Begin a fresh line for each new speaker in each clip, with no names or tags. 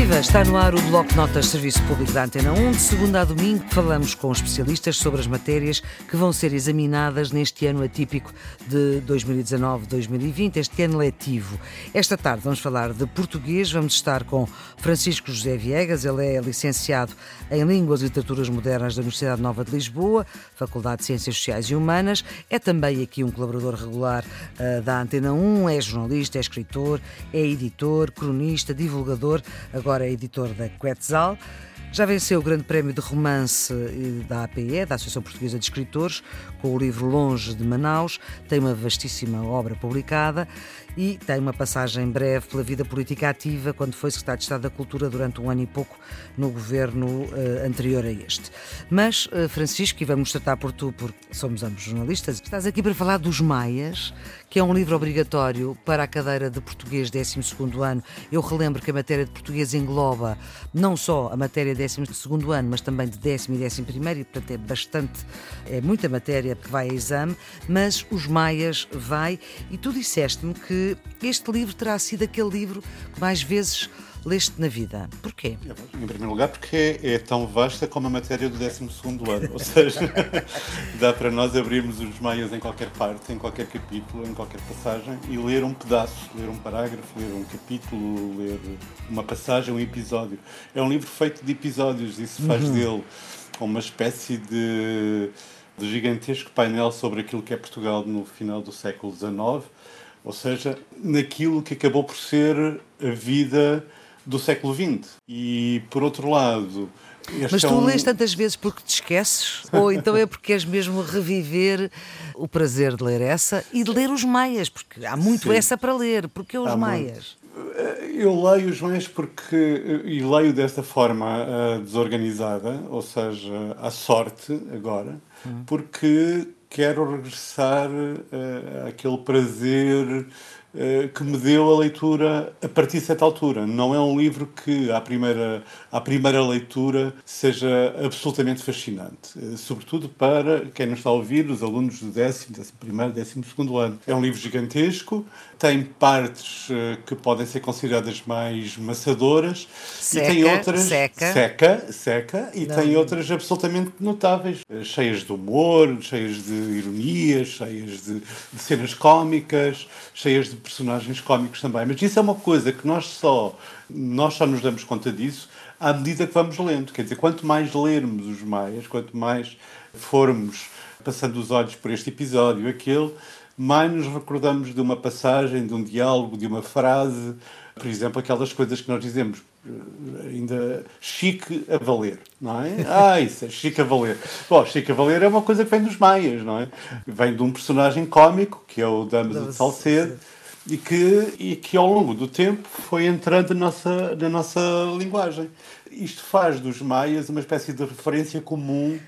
Viva! Está no ar o Bloco Notas Serviço Público da Antena 1. De segunda a domingo falamos com especialistas sobre as matérias que vão ser examinadas neste ano atípico de 2019-2020, este ano letivo. Esta tarde vamos falar de português, vamos estar com Francisco José Viegas, ele é licenciado em Línguas e Literaturas Modernas da Universidade Nova de Lisboa, Faculdade de Ciências Sociais e Humanas, é também aqui um colaborador regular uh, da Antena 1, é jornalista, é escritor, é editor, cronista, divulgador, agora é editor da Quetzal. Já venceu o Grande Prémio de Romance da APE, da Associação Portuguesa de Escritores, com o livro Longe de Manaus. Tem uma vastíssima obra publicada e tem uma passagem breve pela vida política ativa, quando foi Secretário de Estado da Cultura durante um ano e pouco no governo uh, anterior a este. Mas, uh, Francisco, e vamos tratar por tu, porque somos ambos jornalistas, estás aqui para falar dos Maias, que é um livro obrigatório para a cadeira de português 12 ano. Eu relembro que a matéria de português engloba não só a matéria de 12 ano, mas também de décimo e décimo primeiro, e portanto é bastante, é muita matéria que vai a exame, mas os Maias vai, e tu disseste-me que este livro terá sido aquele livro que mais vezes leste na vida. Porquê?
Em primeiro lugar, porque é, tão vasta como a matéria do 12 ano. Ou seja, dá para nós abrirmos os maias em qualquer parte, em qualquer capítulo, em qualquer passagem e ler um pedaço, ler um parágrafo, ler um capítulo, ler uma passagem, um episódio. É um livro feito de episódios, isso faz uhum. dele uma espécie de, de gigantesco painel sobre aquilo que é Portugal no final do século XIX ou seja, naquilo que acabou por ser a vida do século XX. E, por outro lado.
Mas tu é um... lês tantas vezes porque te esqueces? ou então é porque queres mesmo reviver o prazer de ler essa e de ler os Maias? Porque há muito Sim. essa para ler. Porque os há Maias?
Muito. Eu leio os Maias porque. e leio desta forma uh, desorganizada, ou seja, à sorte agora, hum. porque quero regressar uh, àquele prazer que me deu a leitura a partir de certa altura. Não é um livro que, à primeira, à primeira leitura, seja absolutamente fascinante. Uh, sobretudo para quem nos está a ouvir, os alunos do décimo, décimo primeiro, décimo segundo ano. É um livro gigantesco, tem partes que podem ser consideradas mais maçadoras
seca,
e tem outras
seca,
seca, seca e Não. tem outras absolutamente notáveis, cheias de humor, cheias de ironias, cheias de, de cenas cómicas, cheias de personagens cómicos também. Mas isso é uma coisa que nós só nós só nos damos conta disso à medida que vamos lendo. Quer dizer, quanto mais lermos os Maias, quanto mais formos passando os olhos por este episódio, aquele, mais nos recordamos de uma passagem, de um diálogo, de uma frase, por exemplo, aquelas coisas que nós dizemos eh, ainda chique a valer, não é? Ah, isso é chique a valer. Bom, chique a valer é uma coisa que vem dos maias, não é? Vem de um personagem cómico, que é o Damas de Salcedo, e que, e que ao longo do tempo foi entrando na nossa, na nossa linguagem. Isto faz dos maias uma espécie de referência comum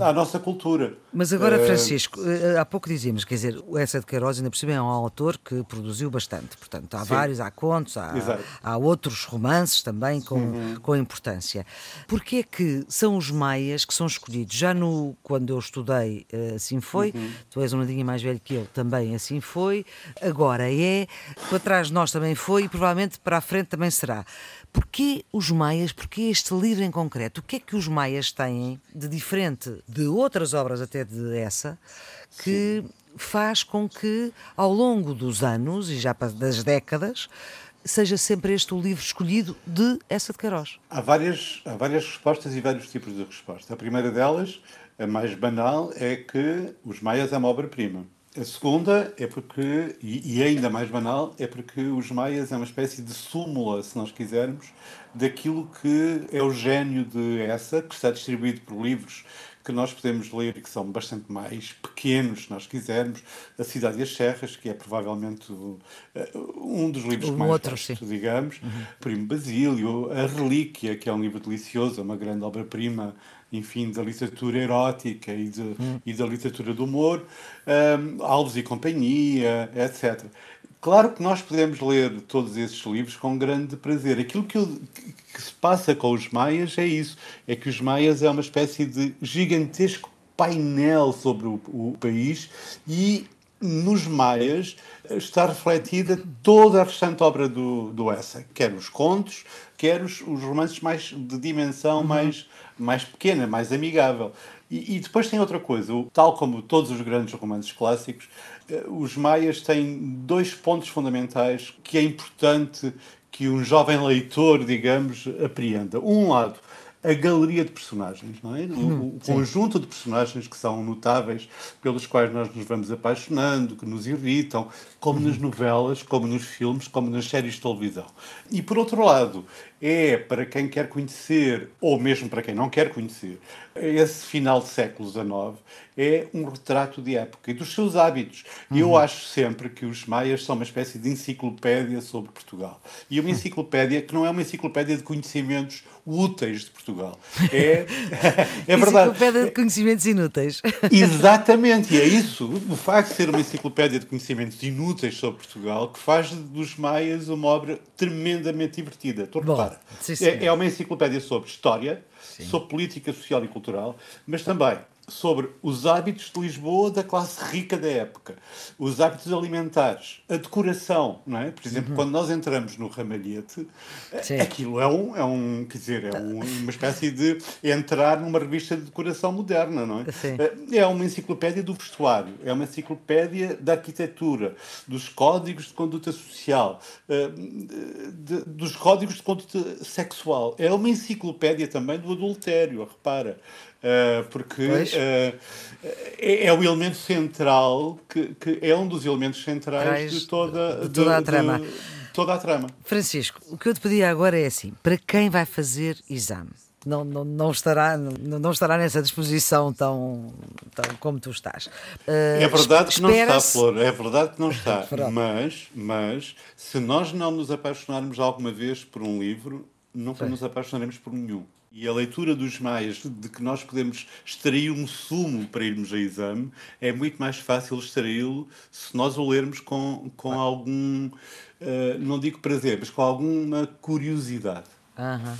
à nossa cultura.
Mas agora, eh, Francisco, uh, há pouco dizíamos, quer dizer, o Essa de Queiroz ainda por cima é um autor que produziu bastante, portanto, há Sim. vários, há contos, há, há, outros romances também com, uhum. com importância. Porquê é que são os maias que são escolhidos? Já no, quando eu estudei, uh, assim foi, uhum. tu és um nadinho mais velho que eu, também assim foi, agora é, para trás de nós também foi e provavelmente para a frente também será. Porquê os maias, porquê este livro em concreto? O que é que os maias têm de diferente de outras obras, até de essa, que Sim. faz com que, ao longo dos anos e já das décadas, seja sempre este o livro escolhido de essa de Queiroz?
Há várias, há várias respostas e vários tipos de resposta. A primeira delas, a mais banal, é que Os Maias é uma obra-prima. A segunda é porque, e, ainda mais banal, é porque os Maias é uma espécie de súmula, se nós quisermos, daquilo que é o gênio de essa, que está distribuído por livros que nós podemos ler e que são bastante mais pequenos, se nós quisermos. A Cidade e as Serras, que é provavelmente eh, um dos livros um mais outro, gosto, digamos. Uhum. Primo Basílio, A Relíquia, que é um livro delicioso, uma grande obra-prima enfim, da literatura erótica e, de, hum. e da literatura do humor, um, Alves e Companhia, etc. Claro que nós podemos ler todos esses livros com grande prazer. Aquilo que, eu, que se passa com os Maias é isso: é que os Maias é uma espécie de gigantesco painel sobre o, o país e nos Maias está refletida toda a restante obra do, do Essa, quer os contos, quer os, os romances mais de dimensão uhum. mais, mais pequena, mais amigável. E, e, depois tem outra coisa, tal como todos os grandes romances clássicos, eh, os Maias têm dois pontos fundamentais que é importante que um jovem leitor, digamos, apreenda. Um lado, a galeria de personagens, não é? O, hum, o conjunto de personagens que são notáveis, pelos quais nós nos vamos apaixonando, que nos irritam, como nas novelas, como nos filmes, como nas séries de televisão. E por outro lado, é para quem quer conhecer, ou mesmo para quem não quer conhecer, esse final do século XIX, é um retrato de época e dos seus hábitos. Uhum. Eu acho sempre que os maias são uma espécie de enciclopédia sobre Portugal. E uma enciclopédia que não é uma enciclopédia de conhecimentos úteis de Portugal. É,
é verdade. Enciclopédia de conhecimentos inúteis.
Exatamente, e é isso. O facto de ser uma enciclopédia de conhecimentos inúteis sobre Portugal que faz dos maias uma obra tremendamente divertida. Estou Bom, repara. É, é uma enciclopédia sobre história, sim. sobre política social e cultural, mas também sobre os hábitos de Lisboa da classe rica da época, os hábitos alimentares, a decoração, não é? Por exemplo, uhum. quando nós entramos no Ramalhete, Sim. aquilo é um, é um, quer dizer, é um, uma espécie de entrar numa revista de decoração moderna, não é? Sim. É uma enciclopédia do vestuário, é uma enciclopédia da arquitetura, dos códigos de conduta social, eh, de, dos códigos de conduta sexual. É uma enciclopédia também do adultério, repara. Uh, porque uh, é, é, o elemento central, que, que, é um dos elementos centrais de toda,
de toda, a trama.
De, toda a trama.
Francisco, o que eu te pedi agora é assim: para quem vai fazer exame? Não, não, não, estará, não, não estará nessa disposição tão, tão como tu estás. Uh,
é verdade que não está, Flor, é verdade que não está. mas, mas se nós não nos apaixonarmos alguma vez por um livro, nunca Sim. nos apaixonaremos por nenhum. E a leitura dos maias, de que nós podemos extrair um sumo para irmos a exame, é muito mais fácil extraí-lo se nós o lermos com, com algum, uh, não digo prazer, mas com alguma curiosidade.
Uhum.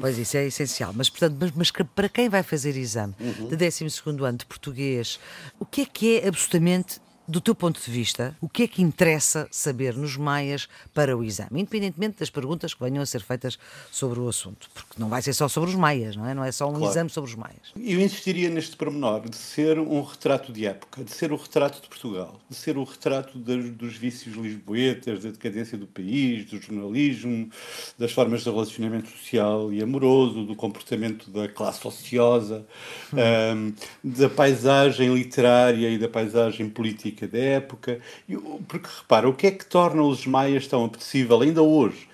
Pois isso é essencial. Mas, portanto, mas, mas para quem vai fazer exame uhum. de 12 ano de português, o que é que é absolutamente do teu ponto de vista, o que é que interessa saber nos maias para o exame, independentemente das perguntas que venham a ser feitas sobre o assunto? Porque não vai ser só sobre os maias, não é? Não é só um claro. exame sobre os maias.
Eu insistiria neste pormenor de ser um retrato de época, de ser o retrato de Portugal, de ser o retrato dos, dos vícios lisboetas, da decadência do país, do jornalismo, das formas de relacionamento social e amoroso, do comportamento da classe ociosa, hum. um, da paisagem literária e da paisagem política da época. Porque repara, o que é que torna os maias tão apetecível ainda hoje?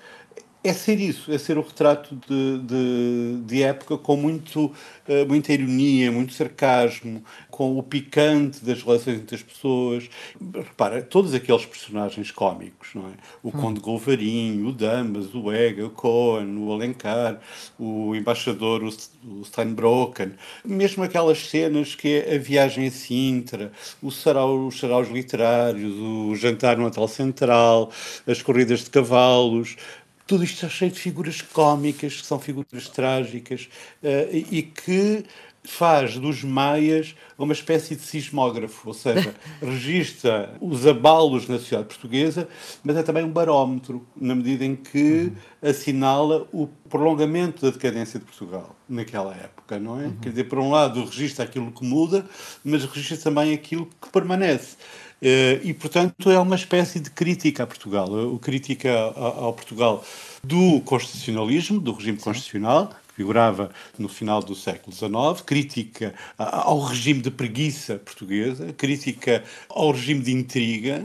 É ser isso, é ser o retrato de, de, de época com muito, uh, muita ironia, muito sarcasmo, com o picante das relações entre as pessoas. Repara, todos aqueles personagens cómicos, não é? O hum. Conde Golvarinho, o Damas, o Ega, o Cohen, o Alencar, o embaixador, o, o Steinbrocken, mesmo aquelas cenas que é a viagem a Sintra, o sarau, os saraus literários, o jantar no Hotel Central, as corridas de cavalos, tudo isto está cheio de figuras cómicas, que são figuras trágicas, uh, e que faz dos maias uma espécie de sismógrafo, ou seja, registra os abalos na sociedade portuguesa, mas é também um barómetro, na medida em que uhum. assinala o prolongamento da decadência de Portugal naquela época, não é? Uhum. Quer dizer, por um lado, registra aquilo que muda, mas registra também aquilo que permanece. Eh, e, portanto, é uma espécie de crítica a Portugal, o crítica ao Portugal do constitucionalismo, do regime constitucional, figurava no final do século XIX, crítica ao regime de preguiça portuguesa, crítica ao regime de intriga,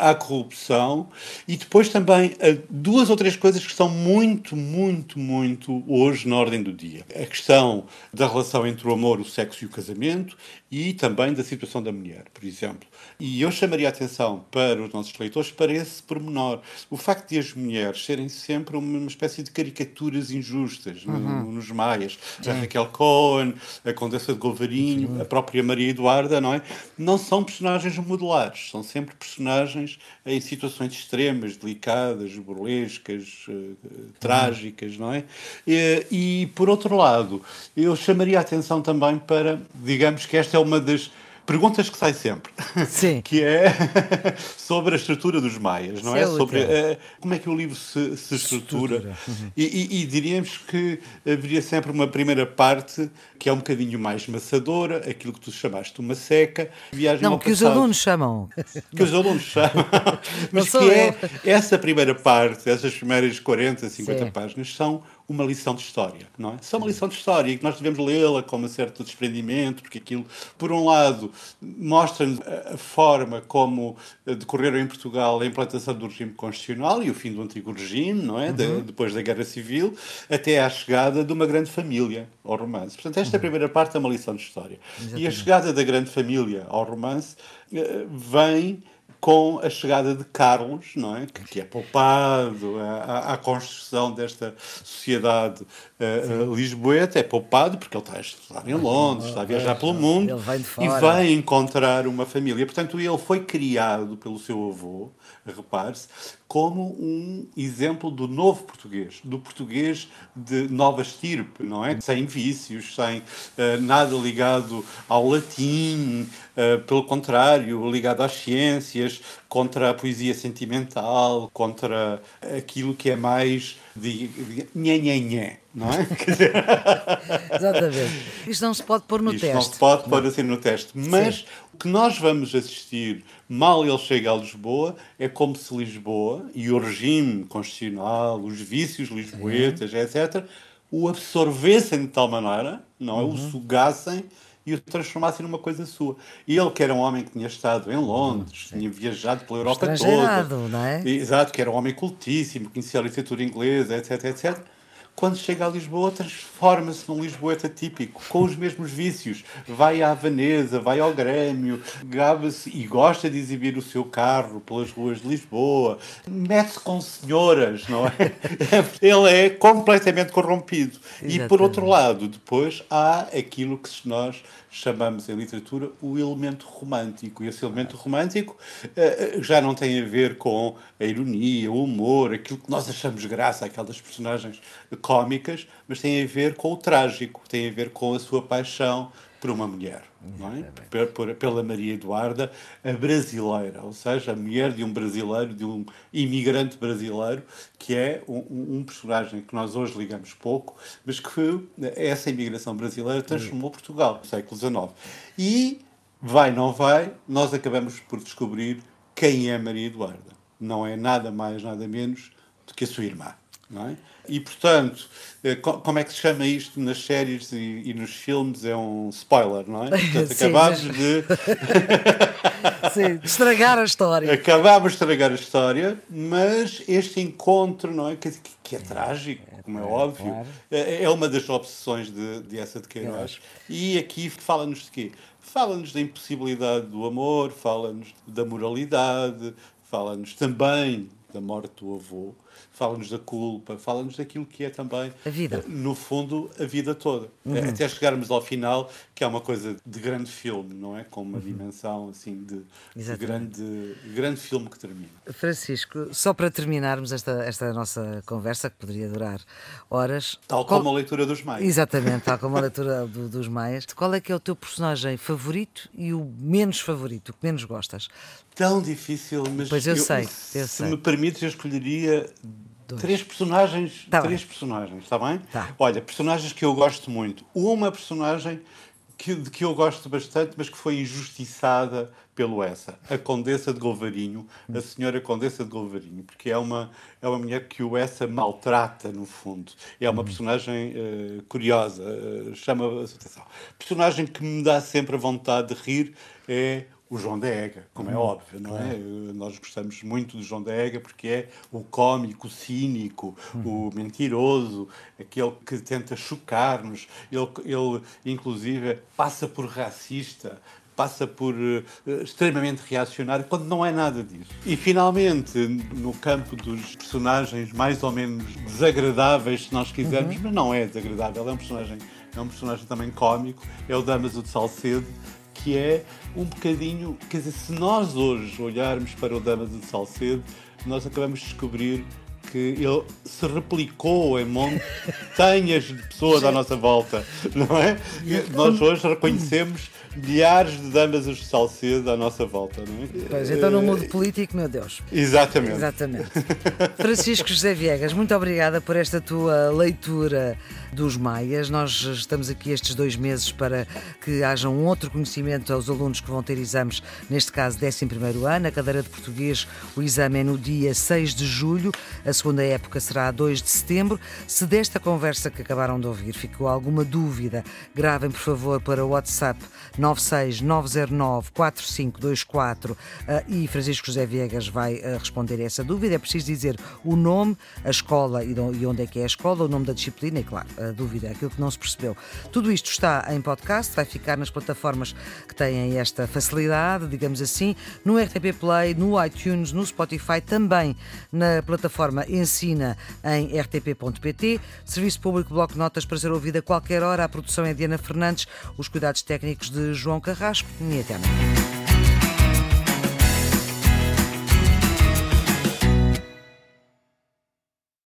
à corrupção e depois também duas ou três coisas que estão muito, muito, muito hoje na ordem do dia. A questão da relação entre o amor, o sexo e o casamento e também da situação da mulher, por exemplo. E eu chamaria a atenção para os nossos leitores para esse pormenor. O facto de as mulheres serem sempre uma espécie de caricaturas injustas uhum. Nos maias. Sim. A Raquel Cohen, a Condessa de Golvarinho, a própria Maria Eduarda, não é? Não são personagens modelares, são sempre personagens em situações extremas, delicadas, burlescas, uh, trágicas, não é? E, e, por outro lado, eu chamaria a atenção também para, digamos que esta é uma das perguntas que saem sempre.
Sim.
que é sobre a estrutura dos maias, não é? Sobre uh, como é que o livro se, se estrutura. estrutura. Uhum. E, e, e, diríamos que haveria sempre uma primeira parte que é um bocadinho mais maçadora, aquilo que tu chamaste uma seca.
Viagem não, que passado, os alunos chamam.
Que os alunos chamam. Mas que é essa primeira parte, essas primeiras 40, 50 Sim. páginas, são uma lição de história, não é? Só uma lição de história e que nós devemos lê-la com um certo desprendimento, porque aquilo, por um lado, mostra-nos a forma como decorreram em Portugal a implantação do regime constitucional e o fim do antigo regime, não é? Uhum. De, depois da Guerra Civil, até à chegada de uma grande família ao romance. Portanto, esta uhum. primeira parte é uma lição de história. Exatamente. E a chegada da grande família ao romance uh, vem com a chegada de Carlos, não é? que, é poupado à, à, construção desta sociedade uh, uh, lisboeta, é poupado porque ele está a estudar em Londres, está a viajar pelo mundo e vai encontrar uma família. Portanto, ele foi criado pelo seu avô, repare-se, como um exemplo do novo português, do português de nova estirpe, não é? Sem vícios, sem uh, nada ligado ao latim, pelo contrário, ligado às ciências, contra a poesia sentimental, contra aquilo que é mais de, de nhé, não é?
Exatamente. Isto não se pode pôr no
Isto
teste.
não se pode pôr assim no teste. Mas Sim. o que nós vamos assistir mal ele chega a Lisboa é como se Lisboa e o regime constitucional, os vícios lisboetas, Sim. etc., o absorvessem de tal maneira, não é? Uhum. O sugassem e o transformassem numa coisa sua. E ele, que era um homem que tinha estado em Londres, Sim. tinha viajado pela Europa toda.
não é?
Exato, que era um homem cultíssimo, conhecia a literatura inglesa, etc, etc quando chega a Lisboa, transforma-se num lisboeta típico, com os mesmos vícios. Vai à Veneza, vai ao Grêmio, gaba-se e gosta de exibir o seu carro pelas ruas de Lisboa, mete-se com senhoras, não é? Ele é completamente corrompido. Exatamente. E, por outro lado, depois há aquilo que nós chamamos em literatura o elemento romântico. E esse elemento romântico uh, já não tem a ver com a ironia, o humor, aquilo que nós achamos graça, aquelas personagens cómicas, mas tem a ver com o trágico, tem a ver com a sua paixão por uma mulher, é? Por, pela Maria Eduarda, a brasileira, ou seja, a mulher de um brasileiro, de um imigrante brasileiro, que é um, um personagem que nós hoje ligamos pouco, mas que essa imigração brasileira transformou Portugal no século XIX. E, vai, não vai, nós acabamos por descobrir quem é Maria Eduarda. Não é nada mais, nada menos do que a sua irmã. É? E, portanto, eh, como é que se chama isto nas séries e, e nos filmes? É um spoiler, não é? Portanto, acabámos de.
Sim, de estragar a história.
Acabámos de estragar a história, mas este encontro, não é? Que, que é trágico, como é, é óbvio, claro. É, é uma das obsessões de, de essa de Queiroz. E aqui fala-nos de quê? Fala-nos da impossibilidade do amor, fala-nos da moralidade, fala-nos também da morte do avô fala-nos da culpa, fala-nos daquilo que é também,
a vida.
No fundo, a vida toda. Uhum. Até chegarmos ao final, que é uma coisa de grande filme, não é? Com uma uhum. dimensão assim de, de, grande, grande filme que termina.
Francisco, só para terminarmos esta, esta nossa conversa, que poderia durar horas.
Tal qual... como a leitura dos Maias.
Exatamente, tal como a leitura do, dos Maias. Qual é que é o teu personagem favorito e o menos favorito, o que menos gostas?
Tão difícil, mas
pois eu, eu sei,
eu
se sei.
me permites, eu escolheria Dois. Três personagens, tá três bem. personagens, está bem?
Tá.
Olha, personagens que eu gosto muito. Uma personagem que, de que eu gosto bastante, mas que foi injustiçada pelo essa, a Condessa de Golvarinho, a senhora Condessa de Golvarinho, porque é uma, é uma mulher que o essa maltrata, no fundo. É uma personagem uh, curiosa, uh, chama a atenção. Personagem que me dá sempre a vontade de rir é o João da Ega, como é uhum. óbvio, não é? Nós gostamos muito do João da Ega porque é o cómico, o cínico, uhum. o mentiroso, aquele que tenta chocar-nos. Ele, ele, inclusive, passa por racista, passa por uh, extremamente reacionário, quando não é nada disso. E finalmente, no campo dos personagens mais ou menos desagradáveis, se nós quisermos, uhum. mas não é desagradável, é um personagem, é um personagem também cómico, é o Damaso de Salcedo, que é um bocadinho. Quer dizer, se nós hoje olharmos para o Damas de Salcedo, nós acabamos de descobrir que ele se replicou em montanhas de pessoas à nossa volta, não é? Nós hoje reconhecemos milhares de damas a Salcedo à nossa volta, não é?
Pois, então no mundo político, meu Deus.
Exatamente.
Exatamente. Francisco José Viegas, muito obrigada por esta tua leitura dos Maias. Nós estamos aqui estes dois meses para que haja um outro conhecimento aos alunos que vão ter exames, neste caso 11 ano. A cadeira de português, o exame é no dia 6 de julho, a segunda época será a 2 de setembro. Se desta conversa que acabaram de ouvir ficou alguma dúvida, gravem por favor para o WhatsApp 969094524 uh, e Francisco José Viegas vai uh, responder a essa dúvida. É preciso dizer o nome, a escola e onde é que é a escola, o nome da disciplina e, claro, a dúvida, aquilo que não se percebeu. Tudo isto está em podcast, vai ficar nas plataformas que têm esta facilidade, digamos assim, no RTP Play, no iTunes, no Spotify, também na plataforma Ensina em rtp.pt. Serviço Público Bloco Notas para ser ouvido a qualquer hora. A produção é Diana Fernandes, os cuidados técnicos de João Carrasco. E até amanhã.